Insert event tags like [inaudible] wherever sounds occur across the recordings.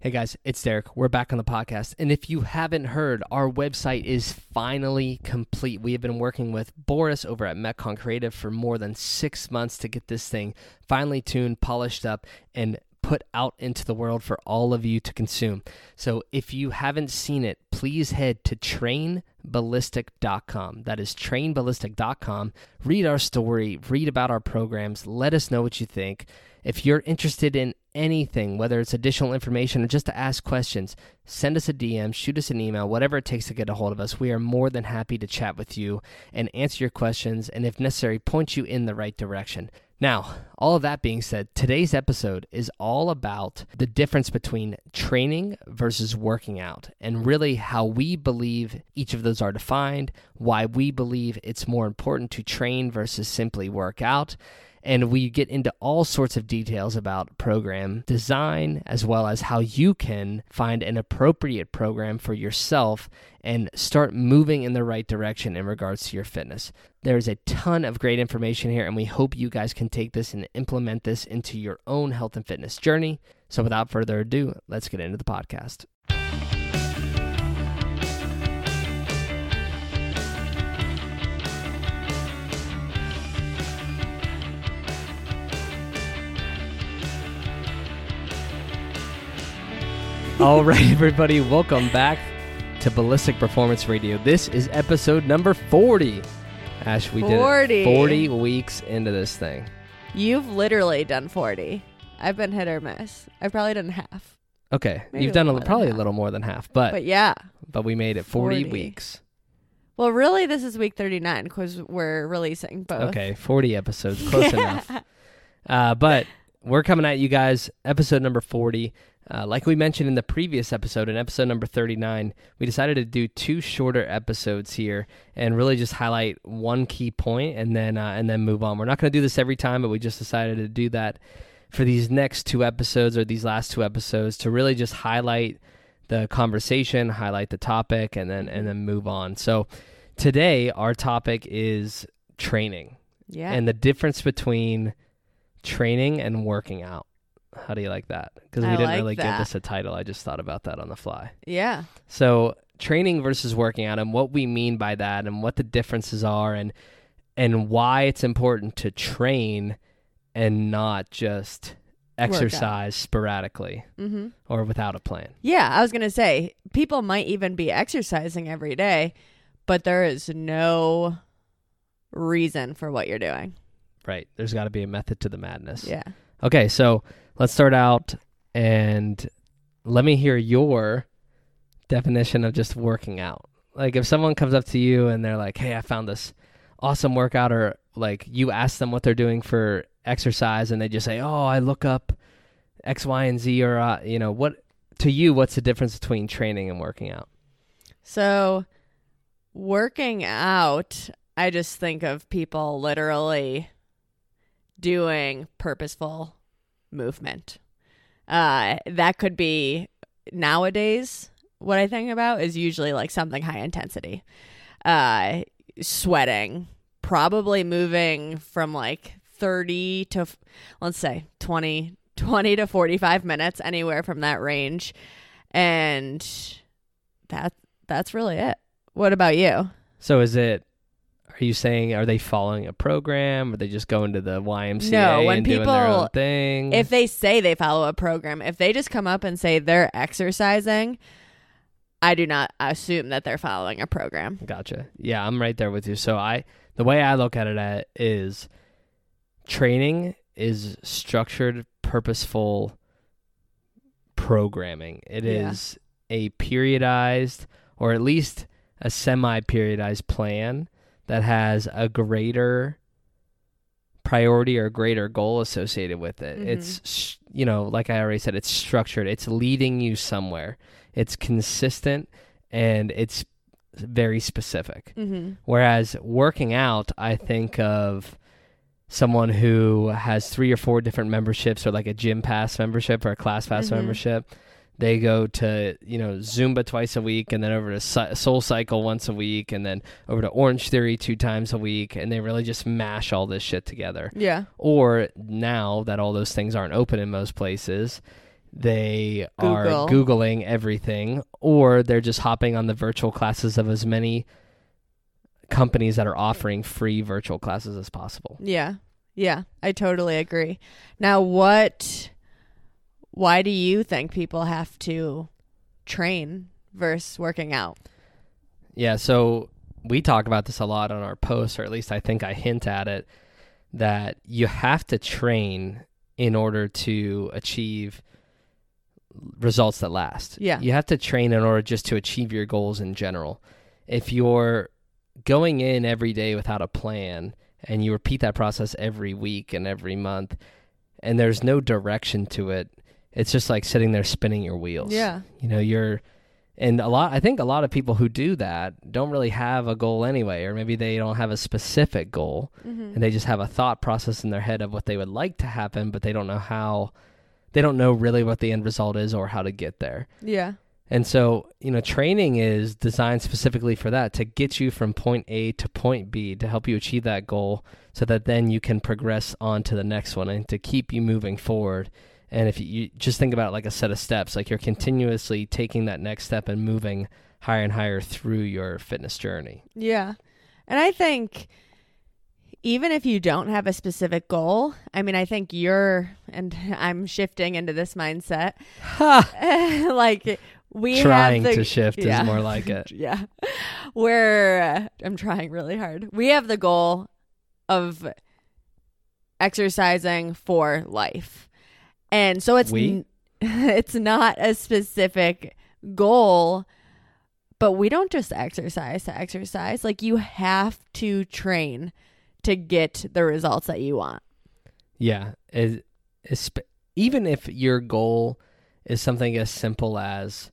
Hey guys, it's Derek. We're back on the podcast. And if you haven't heard, our website is finally complete. We have been working with Boris over at Metcon Creative for more than six months to get this thing finely tuned, polished up, and put out into the world for all of you to consume. So if you haven't seen it, please head to trainballistic.com. That is trainballistic.com. Read our story, read about our programs, let us know what you think. If you're interested in anything, whether it's additional information or just to ask questions, send us a DM, shoot us an email, whatever it takes to get a hold of us. We are more than happy to chat with you and answer your questions and, if necessary, point you in the right direction. Now, all of that being said, today's episode is all about the difference between training versus working out and really how we believe each of those are defined, why we believe it's more important to train versus simply work out and we get into all sorts of details about program design as well as how you can find an appropriate program for yourself and start moving in the right direction in regards to your fitness. There's a ton of great information here, and we hope you guys can take this and implement this into your own health and fitness journey. So, without further ado, let's get into the podcast. All right, everybody, welcome back to Ballistic Performance Radio. This is episode number 40. Ash, we 40. did it 40 weeks into this thing. You've literally done 40. I've been hit or miss. I've probably done half. Okay, Maybe you've done a, probably a half. little more than half, but But yeah. but we made it 40, 40. weeks. Well, really, this is week 39 because we're releasing both. Okay, 40 episodes, [laughs] close enough. Uh, but we're coming at you guys, episode number 40. Uh, like we mentioned in the previous episode, in episode number 39, we decided to do two shorter episodes here and really just highlight one key point and then uh, and then move on. We're not going to do this every time, but we just decided to do that for these next two episodes or these last two episodes to really just highlight the conversation, highlight the topic, and then and then move on. So today our topic is training Yeah. and the difference between training and working out. How do you like that? Because we I didn't like really give this a title. I just thought about that on the fly. yeah. So, training versus working out and what we mean by that and what the differences are and and why it's important to train and not just exercise sporadically Mm-hmm. or without a plan. Yeah. I was going to say, people might even be exercising every day, but there is no reason for what you're doing. Right. There's got to be a method to the madness. Yeah. Okay, so let's start out and let me hear your definition of just working out. Like if someone comes up to you and they're like, "Hey, I found this awesome workout," or like you ask them what they're doing for exercise, and they just say, "Oh, I look up X, Y, and Z," or uh, you know, what to you, what's the difference between training and working out? So, working out, I just think of people literally doing purposeful movement. Uh, that could be nowadays. What I think about is usually like something high intensity, uh, sweating, probably moving from like 30 to, let's say 20, 20 to 45 minutes, anywhere from that range. And that that's really it. What about you? So is it? Are you saying are they following a program? Are they just going to the YMCA No, when and doing their own thing? If they say they follow a program, if they just come up and say they're exercising, I do not assume that they're following a program. Gotcha. Yeah, I'm right there with you. So I the way I look at it at is training is structured, purposeful programming. It is Yeah. a periodized or at least a semi-periodized plan that has a greater priority or greater goal associated with it. Mhm. It's you know, like I already said, it's structured. It's leading you somewhere. It's consistent and it's very specific. Mm-hmm. Whereas working out, I think of someone who has three or four different memberships or like a gym pass membership or a class pass Mhm. membership. They go to, you know, Zumba twice a week and then over to Soul Cycle once a week and then over to Orange Theory two times a week. And they really just mash all this shit together. Yeah. Or now that all those things aren't open in most places, they Google. are Googling everything, or they're just hopping on the virtual classes of as many companies that are offering free virtual classes as possible. Yeah. Yeah, I totally agree. Now, what why do you think people have to train versus working out? Yeah, so we talk about this a lot on our posts, or at least I think I hint at it, that you have to train in order to achieve results that last. Yeah. You have to train in order just to achieve your goals in general. If you're going in every day without a plan and you repeat that process every week and every month and there's no direction to it, it's just like sitting there spinning your wheels. Yeah. You know, you're and a lot I think a lot of people who do that don't really have a goal anyway or maybe they don't have a specific goal Mm-hmm. and they just have a thought process in their head of what they would like to happen but they don't know how they don't know really what the end result is or how to get there. Yeah. And so, you know, training is designed specifically for that to get you from point A to point B to help you achieve that goal so that then you can progress on to the next one and to keep you moving forward. And if you, just think about like a set of steps, like you're continuously taking that next step and moving higher and higher through your fitness journey. Yeah. And I think even if you don't have a specific goal, I mean, I think you're, and [laughs] I'm shifting into this mindset. [laughs] like, we Trying the, to shift yeah. is more like it. [laughs] yeah. Where uh, I'm trying really hard. We have the goal of exercising for life. And so it's n- [laughs] it's not a specific goal, but we don't just exercise to exercise. Like you have to train to get the results that you want. Yeah. It, it's, even if your goal is something as simple as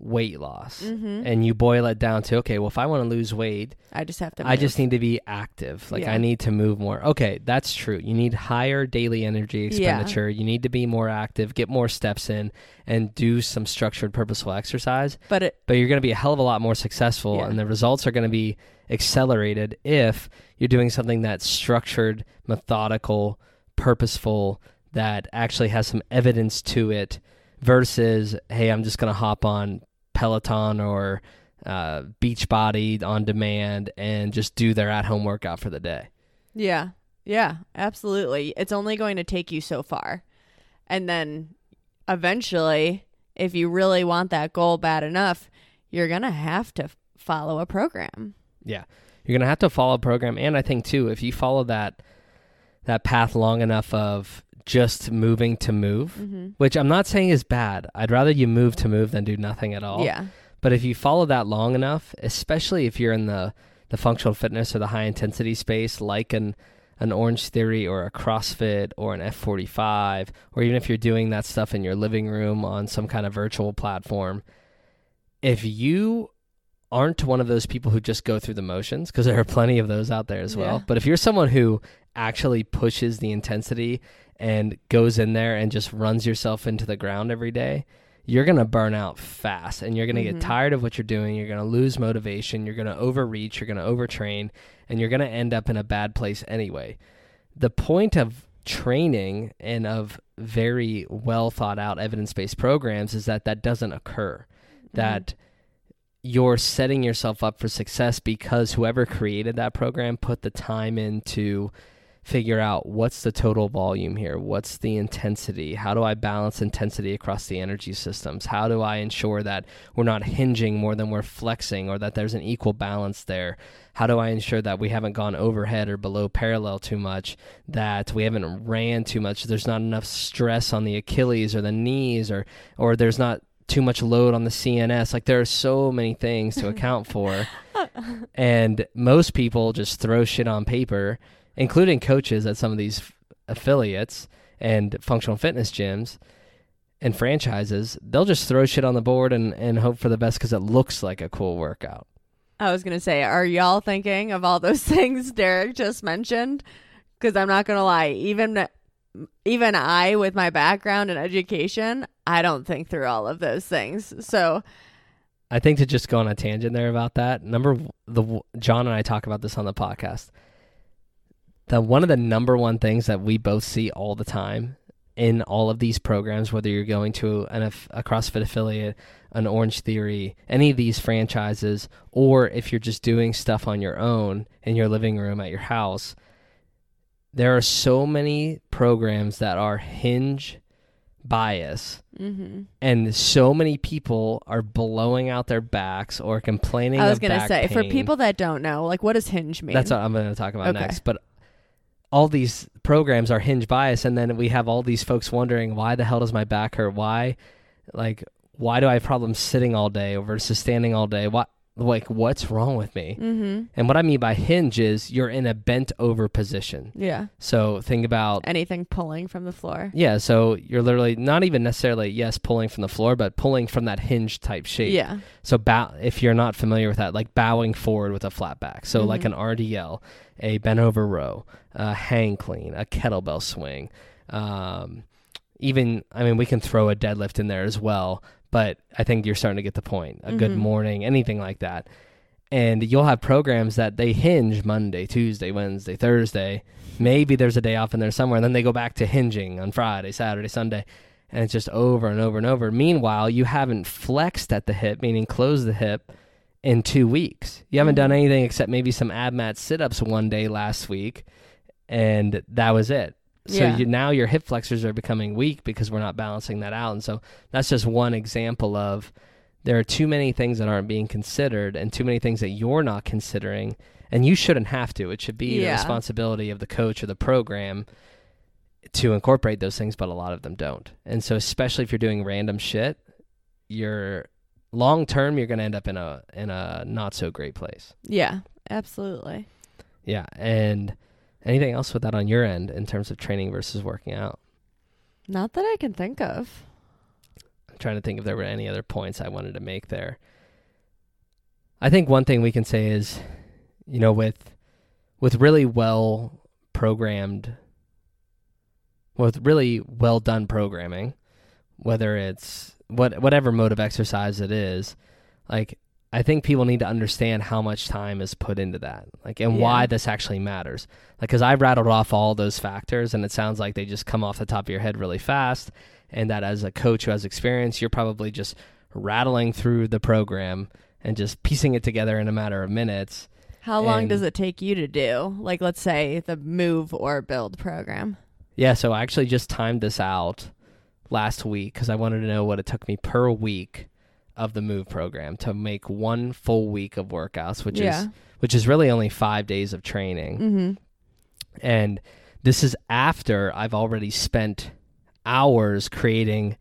weight loss Mm-hmm. and you boil it down to, okay, well, if I want to lose weight, I just have to. I just need to be active. Like Yeah. I need to move more. Okay, that's true. You need higher daily energy expenditure. You need to be more active, get more steps in, and do some structured, purposeful exercise. but it. But you're going to be a hell of a lot more successful, Yeah. and the results are going to be accelerated if you're doing something that's structured, methodical, purposeful, that actually has some evidence to it, versus hey, I'm just going to hop on Peloton or uh, Beachbody on demand and just do their at home workout for the day. Yeah. Yeah, absolutely. It's only going to take you so far. And then eventually, if you really want that goal bad enough, you're going to have to follow a program. Yeah. You're going to have to follow a program. And I think, too, if you follow that, that path long enough of just moving to move, Mm-hmm. which I'm not saying is bad. I'd rather you move to move than do nothing at all. Yeah. But if you follow that long enough, especially if you're in the, the functional fitness or the high intensity space, like an an Orange Theory or a CrossFit or an F45, or even if you're doing that stuff in your living room on some kind of virtual platform, if you aren't one of those people who just go through the motions, because there are plenty of those out there as well, Yeah. but if you're someone who actually pushes the intensity and goes in there and just runs yourself into the ground every day, you're going to burn out fast and you're going to Mhm. get tired of what you're doing. You're going to lose motivation. You're going to overreach. You're going to overtrain and you're going to end up in a bad place anyway. The point of training and of very well thought out evidence based programs is that that doesn't occur. That you're setting yourself up for success because whoever created that program put the time in to figure out what's the total volume here what's the intensity how do i balance intensity across the energy systems how do i ensure that we're not hinging more than we're flexing or that there's an equal balance there how do i ensure that we haven't gone overhead or below parallel too much that we haven't ran too much there's not enough stress on the achilles or the knees or or there's not too much load on the CNS. Like there are so many things to account for. [laughs] and most people just throw shit on paper, including coaches at some of these f- affiliates and functional fitness gyms and franchises. They'll just throw shit on the board and, and hope for the best because it looks like a cool workout. I was going to say, are y'all thinking of all those [laughs] things Derek just mentioned? Because I'm not going to lie, even even I, with my background in education, I don't think through all of those things. So, I think to just go on a tangent there about that. Number the John and I talk about this on the podcast. The one of the number one things that we both see all the time in all of these programs, whether you're going to an, a CrossFit affiliate, an Orange Theory, any of these franchises, or if you're just doing stuff on your own in your living room at your house, there are so many programs that are hinge bias Mm-hmm. and so many people are blowing out their backs or complaining I was gonna say for people that don't know, like, what does hinge mean? That's what I'm going to talk about Okay. next. But all these programs are hinge bias, and then we have all these folks wondering why the hell does my back hurt? Why, like, why do I have problems sitting all day versus standing all day? What, like, what's wrong with me? mm-hmm. And what I mean by hinge is you're in a bent over position. Yeah. So think about Anything pulling from the floor. yeah. So you're literally not even necessarily yes pulling from the floor, but pulling from that hinge type shape. Yeah. So bow, if you're not familiar with that, like bowing forward with a flat back. So like Mhm. an RDL, a bent over row, a hang clean, a kettlebell swing. Um, even, I mean, we can throw a deadlift in there as well, but I think you're starting to get the point. A good Mhm. morning, anything like that. And you'll have programs that they hinge Monday, Tuesday, Wednesday, Thursday. Maybe there's a day off in there somewhere, and then they go back to hinging on Friday, Saturday, Sunday and it's just over and over and over. Meanwhile, you haven't flexed at the hip, meaning closed the hip, in two weeks. You haven't done Mhm. anything except maybe some ab mat sit ups one day last week, and that was it. So Yeah. you, now your hip flexors are becoming weak because we're not balancing that out. And so that's just one example of there are too many things that aren't being considered and too many things that you're not considering. And you shouldn't have to. It should be the responsibility of the coach or the program to incorporate those things, but a lot of them don't. And so, especially if you're doing random shit, you're long term you're going to end up in a in a not so great place. Yeah. Absolutely. Yeah. And anything else with that on your end in terms of training versus working out? Not that I can think of. I'm trying to think if there were any other points I wanted to make there. I think one thing we can say is, you know, with with really well programmed with really well done programming, whether it's what whatever mode of exercise it is, like I think people need to understand how much time is put into that, like and Yeah. why this actually matters. Like, because I've rattled off all those factors, and it sounds like they just come off the top of your head really fast, and that as a coach who has experience, you're probably just rattling through the program and just piecing it together in a matter of minutes. How long And- does it take you to do? Like, let's say the move or build program. Yeah, so I actually just timed this out last week because I wanted to know what it took me per week of the move program to make one full week of workouts, which yeah. is which is really only five days of training. Mm-hmm. And this is after I've already spent hours creating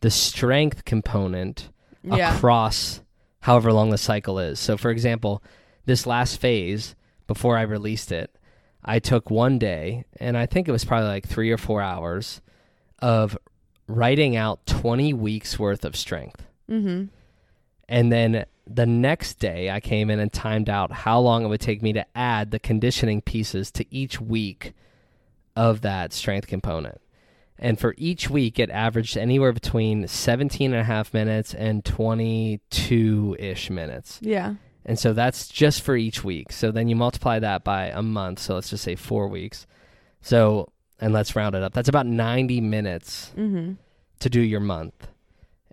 the strength component Yeah. across however long the cycle is. So, for example, this last phase, before I released it, I took one day, and I think it was probably like three or four hours of writing out 20 weeks worth of strength. Mm-hmm. And then the next day, I came in and timed out how long it would take me to add the conditioning pieces to each week of that strength component. And for each week, it averaged anywhere between 17 and a half minutes and 22 ish minutes. Yeah. And so that's just for each week. So then you multiply that by a month. So let's just say four weeks. So, and let's round it up. That's about 90 minutes Mm-hmm. to do your month.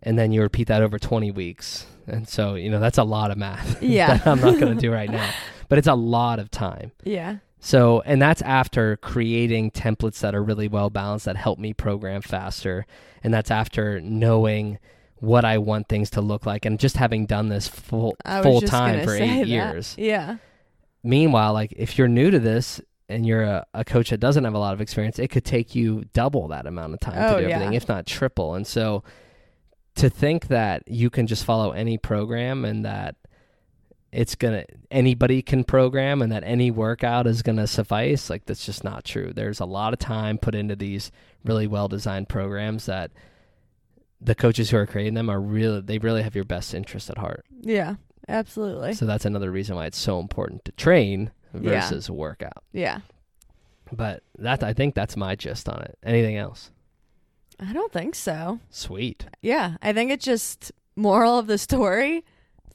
And then you repeat that over 20 weeks. And so, you know, that's a lot of math. [laughs] Yeah. that I'm not going to do right now. [laughs] But it's a lot of time. Yeah. So, and that's after creating templates that are really well balanced that help me program faster. And that's after knowing what I want things to look like and just having done this full full time for eight that. years. Yeah. Meanwhile, like if you're new to this and you're a, a coach that doesn't have a lot of experience, it could take you double that amount of time Oh, to do yeah. everything, if not triple. And so to think that you can just follow any program and that it's gonna anybody can program and that any workout is gonna suffice, like that's just not true. There's a lot of time put into these really well designed programs that the coaches who are creating them are really they really have your best interest at heart. Yeah. Absolutely. So that's another reason why it's so important to train versus work out. yeah. But that I think that's my gist on it. Anything else? I don't think so. Sweet. Yeah. I think it's just moral of the story.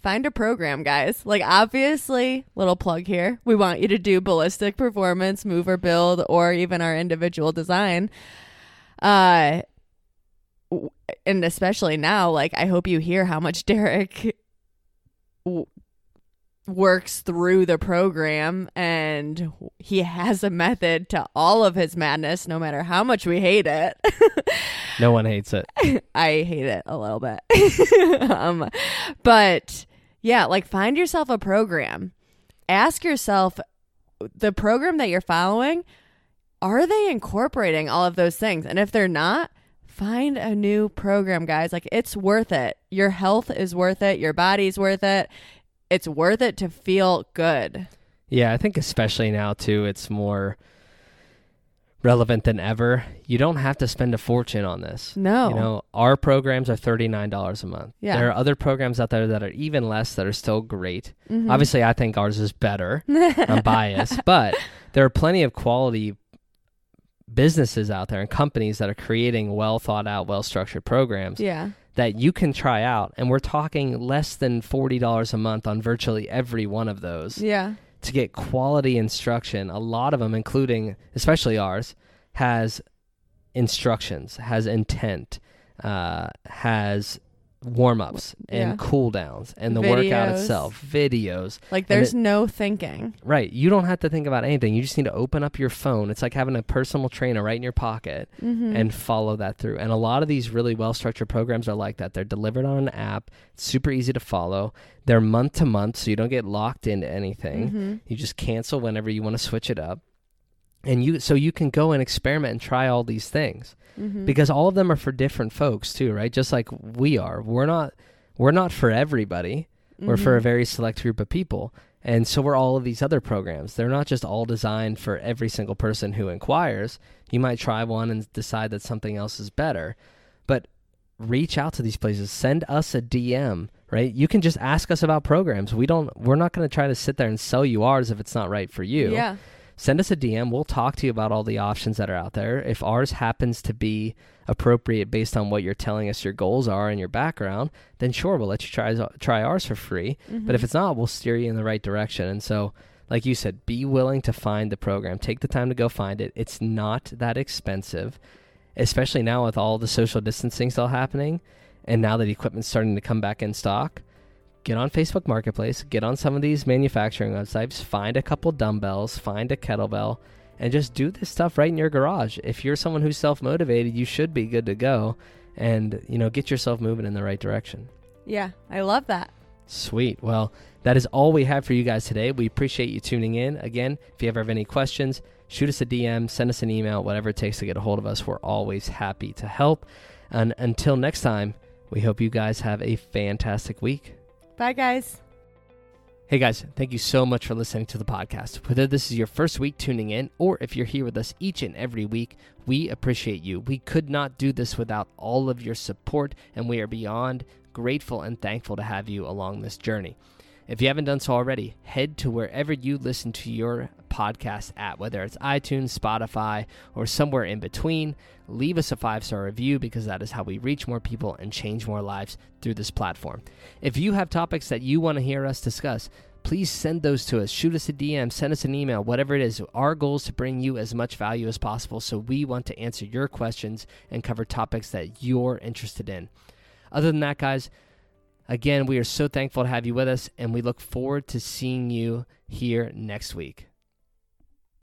Find a program, guys. Like, obviously, little plug here. We want you to do ballistic performance, move or build, or even our individual design. Uh, and especially now, like I hope you hear how much [laughs] Derek works through the program and he has a method to all of his madness no matter how much we hate it. No one hates it. [laughs] i hate it a little bit. [laughs] Um, but yeah like find yourself a program. Ask yourself the program that you're following are they incorporating all of those things? And if they're not find a new program guys. Like it's worth it. Your health is worth it. Your body's worth it it's worth it to feel good Yeah, I think especially now too, it's more relevant than ever. You don't have to spend a fortune on this. no You know, our programs are thirty nine dollars a month. Yeah. There are other programs out there that are even less that are still great. Mhm. Obviously, I think ours is better. I'm [laughs] biased, but there are plenty of quality businesses out there and companies that are creating well thought out, well structured programs yeah that you can try out. And we're talking less than $40 a month on virtually every one of those yeah to get quality instruction. A lot of them, including especially ours, has instructions, has intent, uh, has warm ups and Yeah. cool downs and the workout itself, videos. like there's it- no thinking Right. You don't have to think about anything. You just need to open up your phone. It's like having a personal trainer right in your pocket mm-hmm. and follow that through. And a lot of these really well structured programs are like that. They're delivered on an app, it's super easy to follow. They're month to month, so you don't get locked into anything. hmm You just cancel whenever you want to switch it up. And you so you can go and experiment and try all these things hmm because all of them are for different folks too, right? Just like we are. We're not we're not for everybody. We're for Mm-hmm. a very select group of people. And so are all of these other programs. They're not just all designed for every single person who inquires. You might try one and decide that something else is better. But reach out to these places. Send us a DM, right? You can just ask us about programs. We don't we're not going to try to sit there and sell you ours if it's not right for you yeah send us a DM. We'll talk to you about all the options that are out there. If ours happens to be appropriate based on what you're telling us your goals are and your background, then sure, we'll let you try try ours for free. Mm-hmm. But if it's not, we'll steer you in the right direction. And so, like you said, be willing to find the program. Take the time to go find it. It's not that expensive, especially now with all the social distancing still happening, and now that equipment's starting to come back in stock get on Facebook Marketplace, get on some of these manufacturing websites, find a couple dumbbells, find a kettlebell, and just do this stuff right in your garage. If you're someone who's self motivated, you should be good to go and, you know, get yourself moving in the right direction. yeah i love that Sweet. Well, that is all we have for you guys today. We appreciate you tuning in. Again, if you ever have any questions, shoot us a DM, send us an email, whatever it takes to get a hold of us. We're always happy to help. And until next time, we hope you guys have a fantastic week. Bye guys Hey guys, thank you so much for listening to the podcast. Whether this is your first week tuning in or if you're here with us each and every week, we appreciate you. We could not do this without all of your support, and we are beyond grateful and thankful to have you along this journey. If you haven't done so already, head to wherever you listen to your podcast at, whether it's iTunes, Spotify, or somewhere in between. Leave us a five star review because that is how we reach more people and change more lives through this platform. If you have topics that you want to hear us discuss, please send those to us. Shoot us a DM, send us an email, whatever it is. Our goal is to bring you as much value as possible, so we want to answer your questions and cover topics that you're interested in. Other than that, guys, again, we are so thankful to have you with us, and we look forward to seeing you here next week.